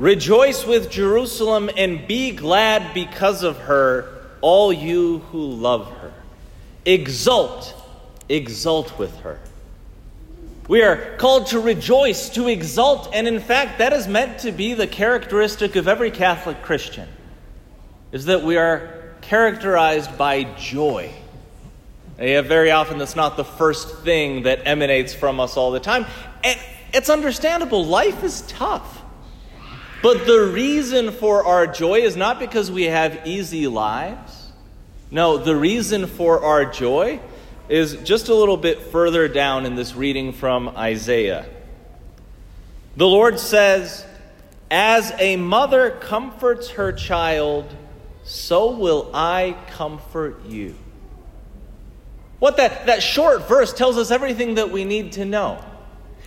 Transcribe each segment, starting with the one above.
Rejoice with Jerusalem and be glad because of her, all you who love her. Exult, exult with her. We are called to rejoice, to exult, and in fact, that is meant to be the characteristic of every Catholic Christian, is that we are characterized by joy. And very often, that's not the first thing that emanates from us all the time. And it's understandable. Life is tough. But the reason for our joy is not because we have easy lives. No, the reason for our joy is just a little bit further down in this reading from Isaiah. The Lord says, As a mother comforts her child, so will I comfort you. What that, that short verse tells us everything that we need to know.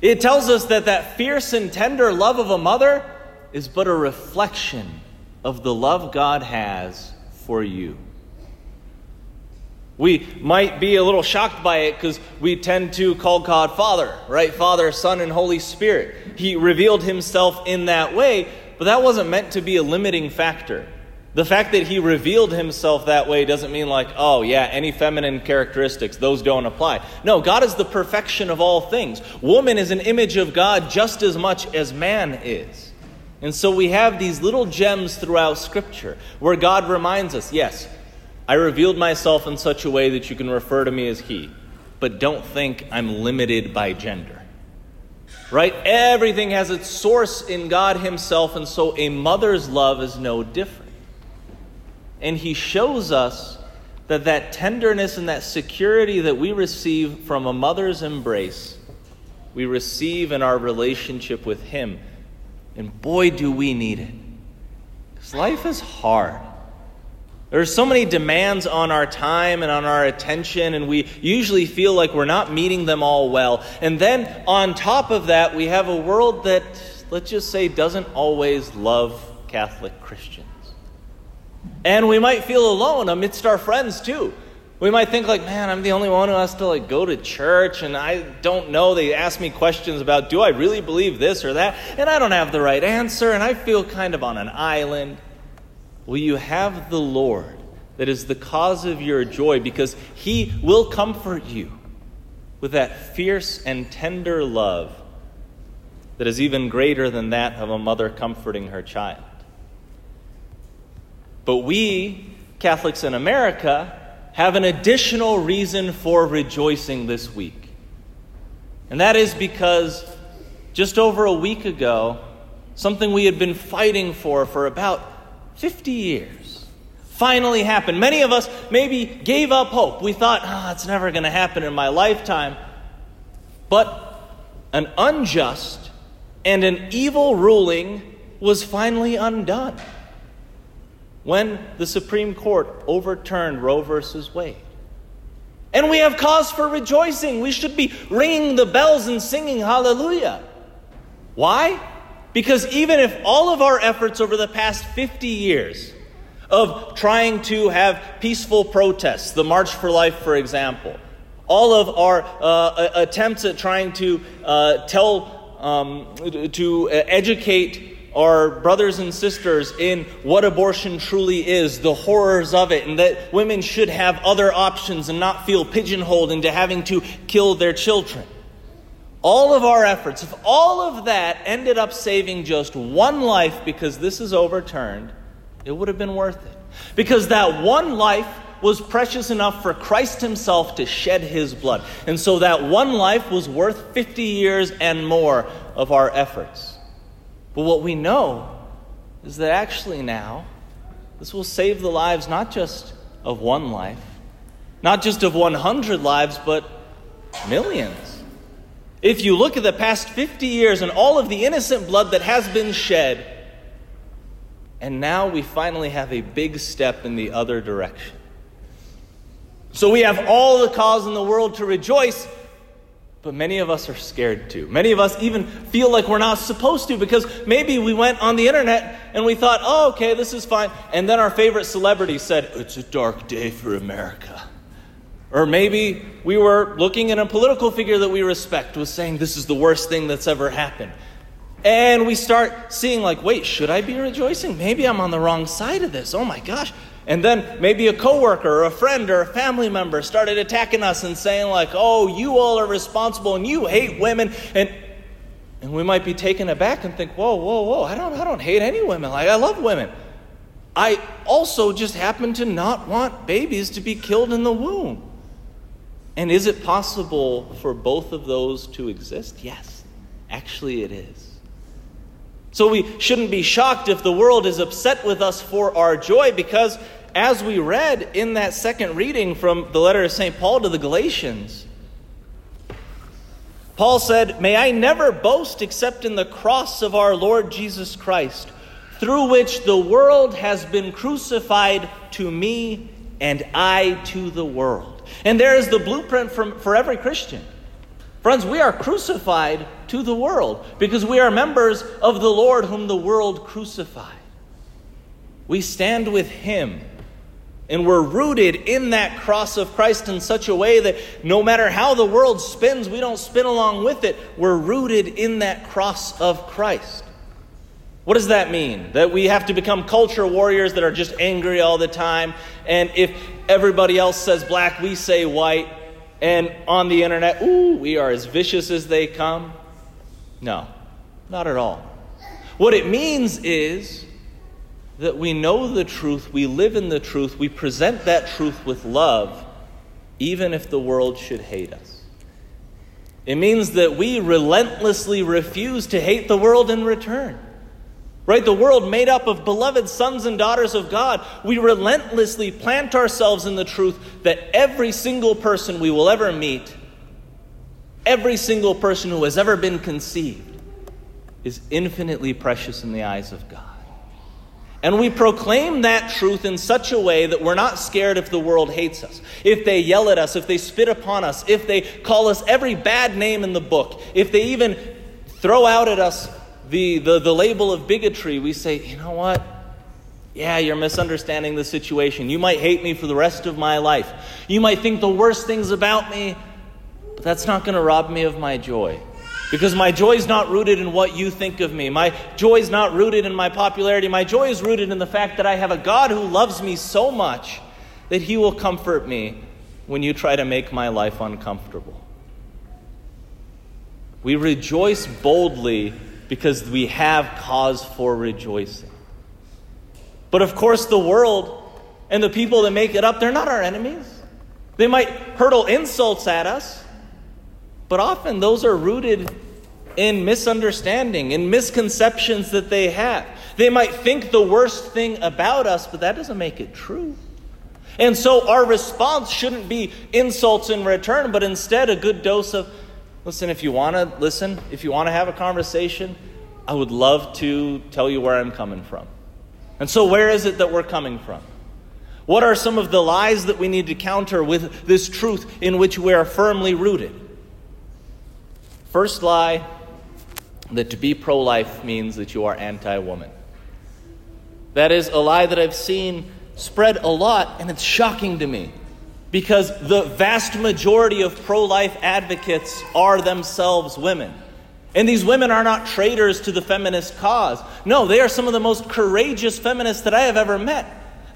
It tells us that that fierce and tender love of a mother is but a reflection of the love God has for you. We might be a little shocked by it because we tend to call God Father, right? Father, Son, and Holy Spirit. He revealed himself in that way, but that wasn't meant to be a limiting factor. The fact that he revealed himself that way doesn't mean, like, oh, yeah, any feminine characteristics, those don't apply. No, God is the perfection of all things. Woman is an image of God just as much as man is. And so we have these little gems throughout Scripture where God reminds us, yes, I revealed myself in such a way that you can refer to me as He, but don't think I'm limited by gender. Right? Everything has its source in God Himself, and so a mother's love is no different. And He shows us that that tenderness and that security that we receive from a mother's embrace, we receive in our relationship with Him. And boy, do we need it. Because life is hard. There are so many demands on our time and on our attention, and we usually feel like we're not meeting them all well. And then on top of that, we have a world that, let's just say, doesn't always love Catholic Christians. And we might feel alone amidst our friends, too. We might think like, man, I'm the only one who has to like go to church and I don't know. They ask me questions about do I really believe this or that? And I don't have the right answer and I feel kind of on an island. Will you have the Lord that is the cause of your joy because he will comfort you with that fierce and tender love that is even greater than that of a mother comforting her child. But we, Catholics in America, have an additional reason for rejoicing this week. And that is because just over a week ago, something we had been fighting for for about 50 years finally happened. Many of us maybe gave up hope. We thought, oh, it's never going to happen in my lifetime. But an unjust and an evil ruling was finally undone when the Supreme Court overturned Roe versus Wade. And we have cause for rejoicing. We should be ringing the bells and singing hallelujah. Why? Because even if all of our efforts over the past 50 years of trying to have peaceful protests, the March for Life, for example, all of our uh, attempts at trying to uh, tell, um, to educate our brothers and sisters in what abortion truly is, the horrors of it, and that women should have other options and not feel pigeonholed into having to kill their children all of our efforts, if all of that ended up saving just one life because this is overturned, it would have been worth it. Because that one life was precious enough for Christ Himself to shed His blood. And so that one life was worth 50 years and more of our efforts. But what we know is that actually now, this will save the lives not just of one life, not just of 100 lives, but millions. If you look at the past 50 years and all of the innocent blood that has been shed, and now we finally have a big step in the other direction. So we have all the cause in the world to rejoice, but many of us are scared to. Many of us even feel like we're not supposed to because maybe we went on the internet and we thought, oh, okay, this is fine. And then our favorite celebrity said, it's a dark day for America. Or maybe we were looking at a political figure that we respect was saying this is the worst thing that's ever happened. And we start seeing, like, wait, should I be rejoicing? Maybe I'm on the wrong side of this. Oh my gosh. And then maybe a coworker or a friend or a family member started attacking us and saying, like, oh, you all are responsible and you hate women. And and we might be taken aback and think, whoa, whoa, whoa, I don't, I don't hate any women. Like, I love women. I also just happen to not want babies to be killed in the womb. And is it possible for both of those to exist? Yes, actually, it is. So we shouldn't be shocked if the world is upset with us for our joy because, as we read in that second reading from the letter of St. Paul to the Galatians, Paul said, May I never boast except in the cross of our Lord Jesus Christ, through which the world has been crucified to me and I to the world. And there is the blueprint for, for every Christian. Friends, we are crucified to the world because we are members of the Lord whom the world crucified. We stand with Him and we're rooted in that cross of Christ in such a way that no matter how the world spins, we don't spin along with it. We're rooted in that cross of Christ. What does that mean? That we have to become culture warriors that are just angry all the time. And if everybody else says black, we say white. And on the internet, ooh, we are as vicious as they come. No, not at all. What it means is that we know the truth, we live in the truth, we present that truth with love, even if the world should hate us. It means that we relentlessly refuse to hate the world in return. Right? The world made up of beloved sons and daughters of God. We relentlessly plant ourselves in the truth that every single person we will ever meet, every single person who has ever been conceived, is infinitely precious in the eyes of God. And we proclaim that truth in such a way that we're not scared if the world hates us, if they yell at us, if they spit upon us, if they call us every bad name in the book, if they even throw out at us the, the, the label of bigotry. We say, you know what? Yeah, you're misunderstanding the situation. You might hate me for the rest of my life. You might think the worst things about me, but that's not going to rob me of my joy. Because my joy is not rooted in what you think of me. My joy is not rooted in my popularity. My joy is rooted in the fact that I have a God who loves me so much that he will comfort me when you try to make my life uncomfortable. We rejoice boldly because we have cause for rejoicing. But of course, the world and the people that make it up, they're not our enemies. They might hurtle insults at us. But often those are rooted in misunderstanding, in misconceptions that they have. They might think the worst thing about us, but that doesn't make it true. And so our response shouldn't be insults in return, but instead a good dose of listen, if you want to listen, if you want to have a conversation, I would love to tell you where I'm coming from. And so, where is it that we're coming from? What are some of the lies that we need to counter with this truth in which we are firmly rooted? First lie that to be pro life means that you are anti woman. That is a lie that I've seen spread a lot, and it's shocking to me because the vast majority of pro life advocates are themselves women. And these women are not traitors to the feminist cause. No, they are some of the most courageous feminists that I have ever met.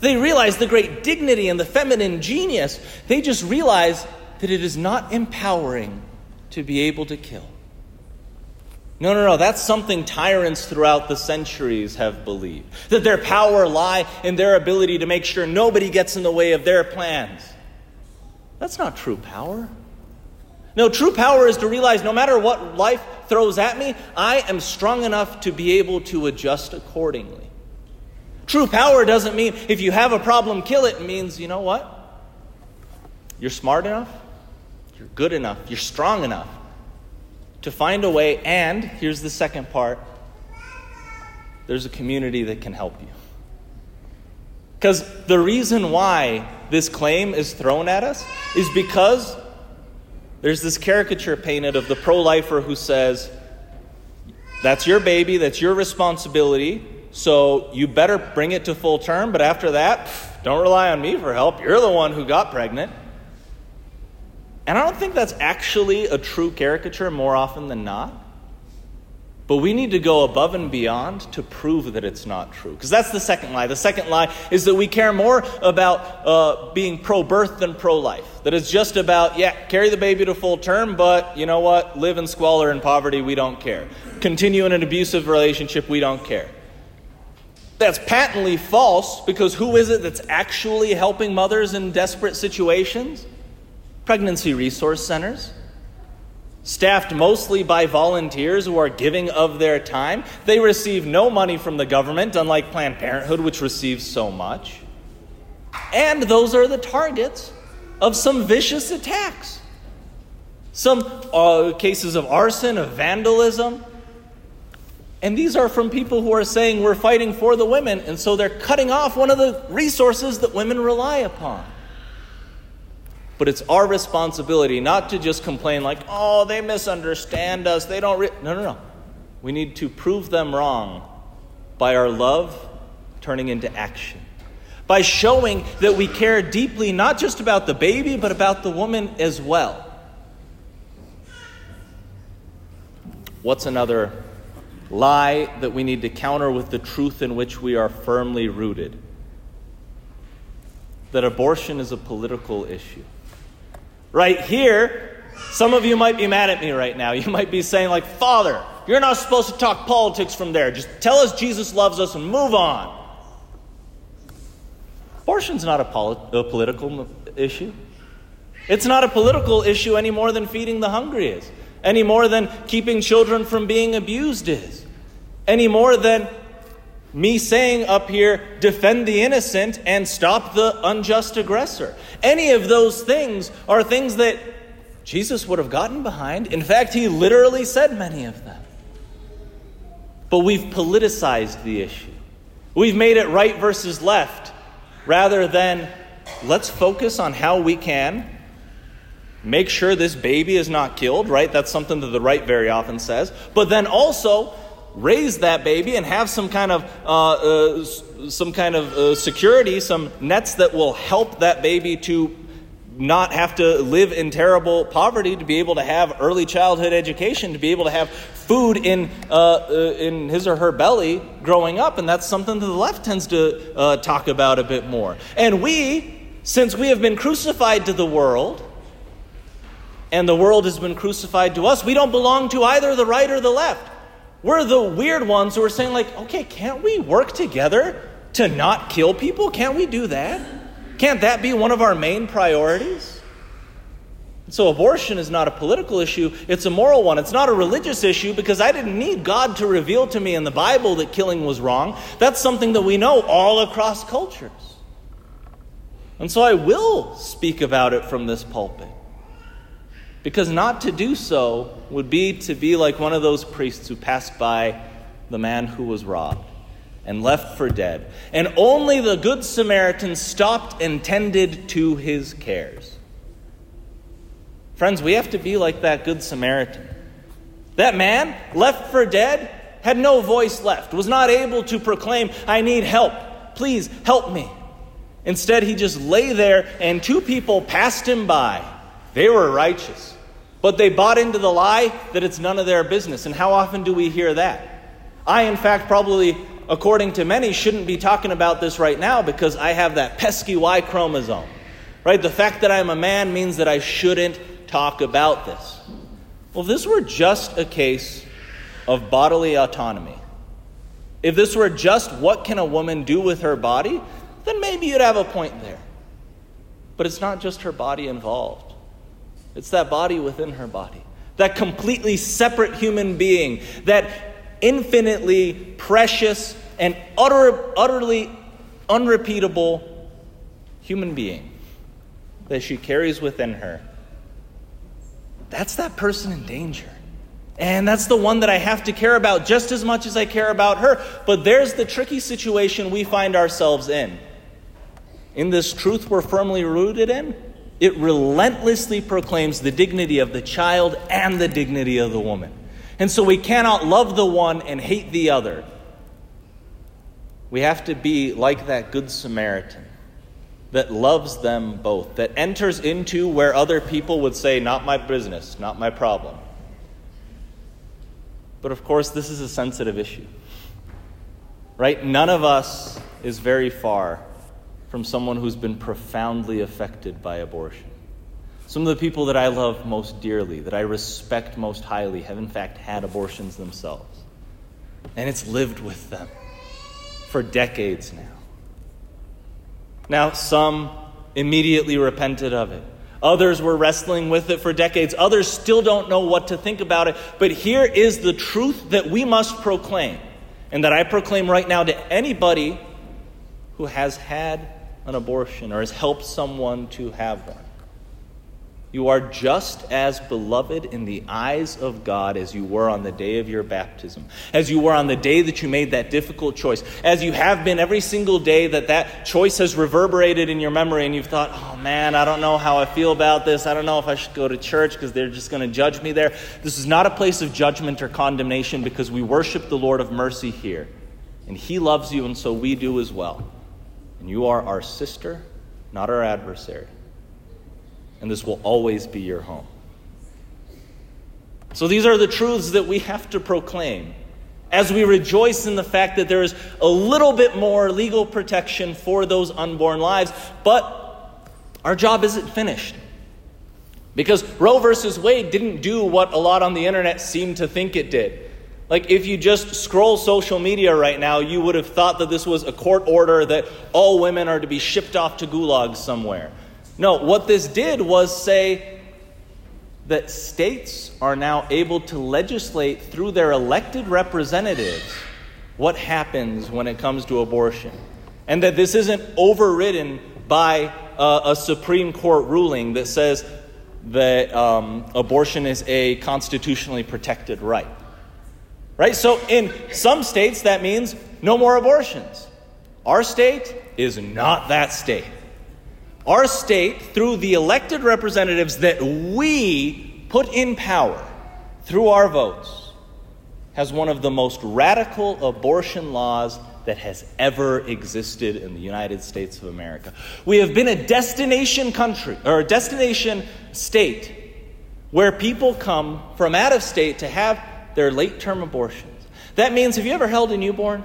They realize the great dignity and the feminine genius. They just realize that it is not empowering to be able to kill. No, no, no. That's something tyrants throughout the centuries have believed. That their power lie in their ability to make sure nobody gets in the way of their plans. That's not true power. No, true power is to realize no matter what life throws at me, I am strong enough to be able to adjust accordingly. True power doesn't mean if you have a problem, kill it. It means, you know what? You're smart enough, you're good enough, you're strong enough to find a way, and here's the second part there's a community that can help you. Because the reason why this claim is thrown at us is because there's this caricature painted of the pro lifer who says, That's your baby, that's your responsibility, so you better bring it to full term, but after that, don't rely on me for help. You're the one who got pregnant. And I don't think that's actually a true caricature more often than not. But we need to go above and beyond to prove that it's not true. Because that's the second lie. The second lie is that we care more about uh, being pro birth than pro life. That it's just about, yeah, carry the baby to full term, but you know what? Live in squalor and poverty, we don't care. Continue in an abusive relationship, we don't care. That's patently false because who is it that's actually helping mothers in desperate situations? Pregnancy resource centers staffed mostly by volunteers who are giving of their time. They receive no money from the government, unlike Planned Parenthood, which receives so much. And those are the targets of some vicious attacks. Some uh, cases of arson, of vandalism. And these are from people who are saying we're fighting for the women, and so they're cutting off one of the resources that women rely upon. But it's our responsibility not to just complain like, oh, they misunderstand us. They don't. Re-. No, no, no. We need to prove them wrong by our love turning into action. By showing that we care deeply not just about the baby, but about the woman as well. What's another lie that we need to counter with the truth in which we are firmly rooted? That abortion is a political issue. Right here, some of you might be mad at me right now. You might be saying, like, Father, you're not supposed to talk politics from there. Just tell us Jesus loves us and move on. Abortion's not a, polit- a political issue. It's not a political issue any more than feeding the hungry is, any more than keeping children from being abused is, any more than me saying up here, defend the innocent and stop the unjust aggressor. Any of those things are things that Jesus would have gotten behind. In fact, he literally said many of them. But we've politicized the issue. We've made it right versus left rather than let's focus on how we can make sure this baby is not killed, right? That's something that the right very often says. But then also, raise that baby and have some kind of uh, uh, some kind of uh, security, some nets that will help that baby to not have to live in terrible poverty, to be able to have early childhood education, to be able to have food in uh, uh, in his or her belly growing up, and that's something that the left tends to uh, talk about a bit more. And we, since we have been crucified to the world. And the world has been crucified to us. We don't belong to either the right or the left. We're the weird ones who are saying, like, okay, can't we work together to not kill people? Can't we do that? Can't that be one of our main priorities? So, abortion is not a political issue, it's a moral one. It's not a religious issue because I didn't need God to reveal to me in the Bible that killing was wrong. That's something that we know all across cultures. And so I will speak about it from this pulpit. Because not to do so would be to be like one of those priests who passed by the man who was robbed and left for dead. And only the Good Samaritan stopped and tended to his cares. Friends, we have to be like that Good Samaritan. That man, left for dead, had no voice left, was not able to proclaim, I need help. Please help me. Instead, he just lay there, and two people passed him by. They were righteous. But they bought into the lie that it's none of their business. And how often do we hear that? I, in fact, probably, according to many, shouldn't be talking about this right now because I have that pesky Y chromosome. Right? The fact that I'm a man means that I shouldn't talk about this. Well, if this were just a case of bodily autonomy, if this were just what can a woman do with her body, then maybe you'd have a point there. But it's not just her body involved. It's that body within her body, that completely separate human being, that infinitely precious and utter, utterly unrepeatable human being that she carries within her. That's that person in danger. And that's the one that I have to care about just as much as I care about her. But there's the tricky situation we find ourselves in. In this truth we're firmly rooted in, it relentlessly proclaims the dignity of the child and the dignity of the woman. And so we cannot love the one and hate the other. We have to be like that Good Samaritan that loves them both, that enters into where other people would say, Not my business, not my problem. But of course, this is a sensitive issue. Right? None of us is very far from someone who's been profoundly affected by abortion. Some of the people that I love most dearly, that I respect most highly, have in fact had abortions themselves. And it's lived with them for decades now. Now, some immediately repented of it. Others were wrestling with it for decades. Others still don't know what to think about it. But here is the truth that we must proclaim, and that I proclaim right now to anybody who has had an abortion or has helped someone to have one. You are just as beloved in the eyes of God as you were on the day of your baptism, as you were on the day that you made that difficult choice, as you have been every single day that that choice has reverberated in your memory and you've thought, oh man, I don't know how I feel about this. I don't know if I should go to church because they're just going to judge me there. This is not a place of judgment or condemnation because we worship the Lord of mercy here. And He loves you, and so we do as well. And you are our sister, not our adversary and this will always be your home. So these are the truths that we have to proclaim as we rejoice in the fact that there is a little bit more legal protection for those unborn lives, but our job isn't finished. Because Roe versus Wade didn't do what a lot on the internet seemed to think it did. Like, if you just scroll social media right now, you would have thought that this was a court order that all women are to be shipped off to gulags somewhere. No, what this did was say that states are now able to legislate through their elected representatives what happens when it comes to abortion. And that this isn't overridden by a, a Supreme Court ruling that says that um, abortion is a constitutionally protected right. Right? So in some states, that means no more abortions. Our state is not that state. Our state, through the elected representatives that we put in power through our votes, has one of the most radical abortion laws that has ever existed in the United States of America. We have been a destination country, or a destination state, where people come from out of state to have their late term abortions. That means, have you ever held a newborn?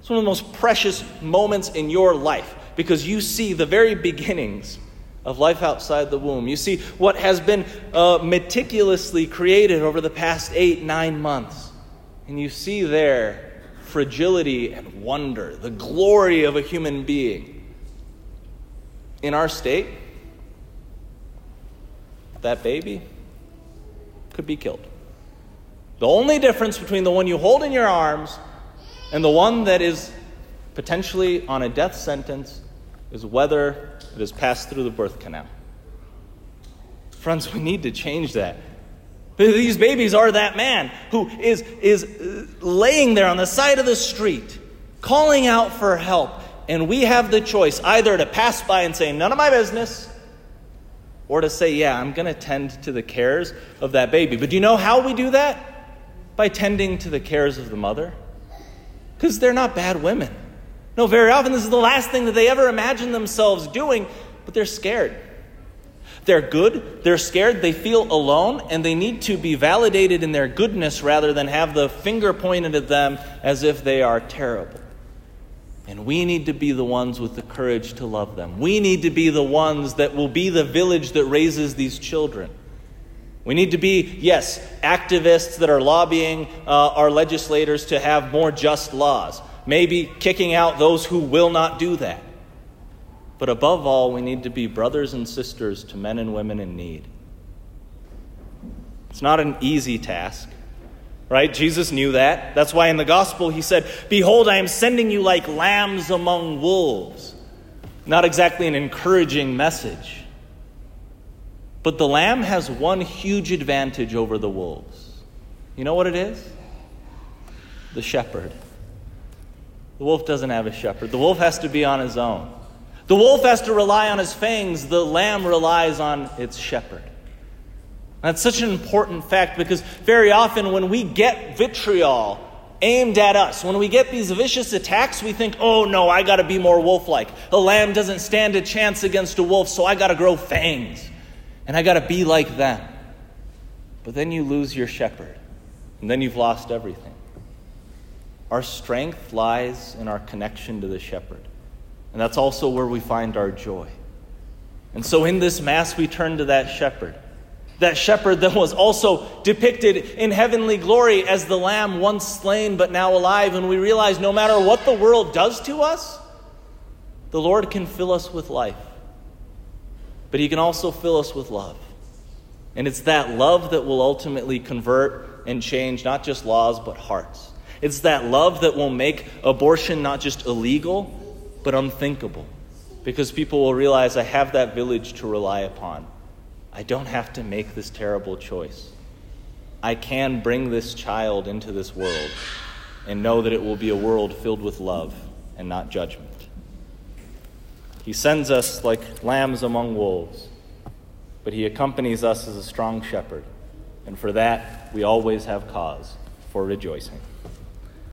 It's one of the most precious moments in your life because you see the very beginnings of life outside the womb. You see what has been uh, meticulously created over the past eight, nine months. And you see their fragility and wonder, the glory of a human being. In our state, that baby could be killed. The only difference between the one you hold in your arms and the one that is potentially on a death sentence is whether it has passed through the birth canal. Friends, we need to change that. These babies are that man who is, is uh, laying there on the side of the street, calling out for help. And we have the choice either to pass by and say, none of my business, or to say, yeah, I'm going to tend to the cares of that baby. But do you know how we do that? By tending to the cares of the mother. Because they're not bad women. No, very often this is the last thing that they ever imagine themselves doing, but they're scared. They're good, they're scared, they feel alone, and they need to be validated in their goodness rather than have the finger pointed at them as if they are terrible. And we need to be the ones with the courage to love them. We need to be the ones that will be the village that raises these children. We need to be, yes, activists that are lobbying uh, our legislators to have more just laws maybe kicking out those who will not do that. But above all, we need to be brothers and sisters to men and women in need. It's not an easy task, right? Jesus knew that. That's why in the gospel he said, Behold, I am sending you like lambs among wolves. Not exactly an encouraging message. But the lamb has one huge advantage over the wolves. You know what it is? The shepherd. The wolf doesn't have a shepherd. The wolf has to be on his own. The wolf has to rely on his fangs. The lamb relies on its shepherd. That's such an important fact because very often when we get vitriol aimed at us, when we get these vicious attacks, we think, oh no, I got to be more wolf like. A lamb doesn't stand a chance against a wolf, so I got to grow fangs. And I got to be like them. But then you lose your shepherd. and then you've lost everything. Our strength lies in our connection to the shepherd. And that's also where we find our joy. And so in this Mass, we turn to that shepherd. That shepherd that was also depicted in heavenly glory as the lamb once slain but now alive. And we realize no matter what the world does to us, the Lord can fill us with life. But He can also fill us with love. And it's that love that will ultimately convert and change not just laws, but hearts. It's that love that will make abortion not just illegal, but unthinkable. Because people will realize I have that village to rely upon. I don't have to make this terrible choice. I can bring this child into this world and know that it will be a world filled with love and not judgment. He sends us like lambs among wolves, but he accompanies us as a strong shepherd, and for that we always have cause for rejoicing.